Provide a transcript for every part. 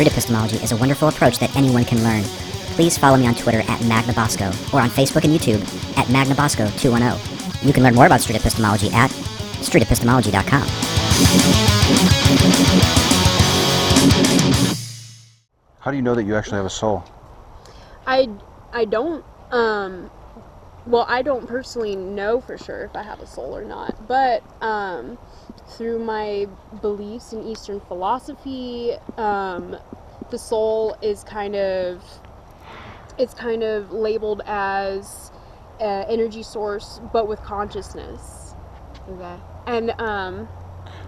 Street epistemology is a wonderful approach that anyone can learn. Please follow me on Twitter at MagnaBosco or on Facebook and YouTube at MagnaBosco210. You can learn more about street epistemology at streetepistemology.com. How do you know that you actually have a soul? I I don't um well I don't personally know for sure if I have a soul or not, but um through my beliefs in Eastern philosophy, um the soul is kind of it's kind of labeled as an energy source but with consciousness. Okay. And um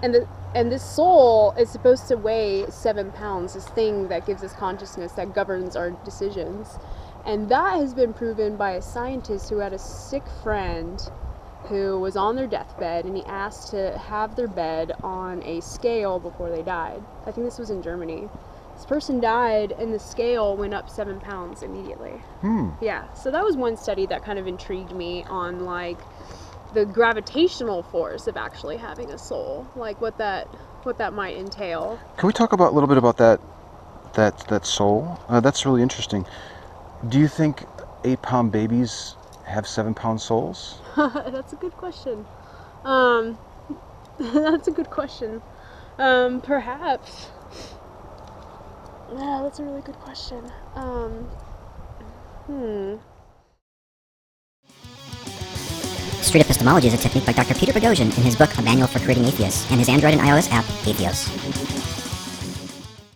and the and this soul is supposed to weigh seven pounds this thing that gives us consciousness that governs our decisions and that has been proven by a scientist who had a sick friend who was on their deathbed and he asked to have their bed on a scale before they died i think this was in germany this person died and the scale went up seven pounds immediately Hmm. yeah so that was one study that kind of intrigued me on like the gravitational force of actually having a soul like what that what that might entail Can we talk about a little bit about that that that soul? Uh, that's really interesting. Do you think eight pound babies have seven pound souls? that's a good question um that's a good question um perhaps yeah that's a really good question um hmm Street epistemology is a technique by Dr. Peter Boghossian in his book A Manual for Creating Atheists and his Android and iOS app, Atheos.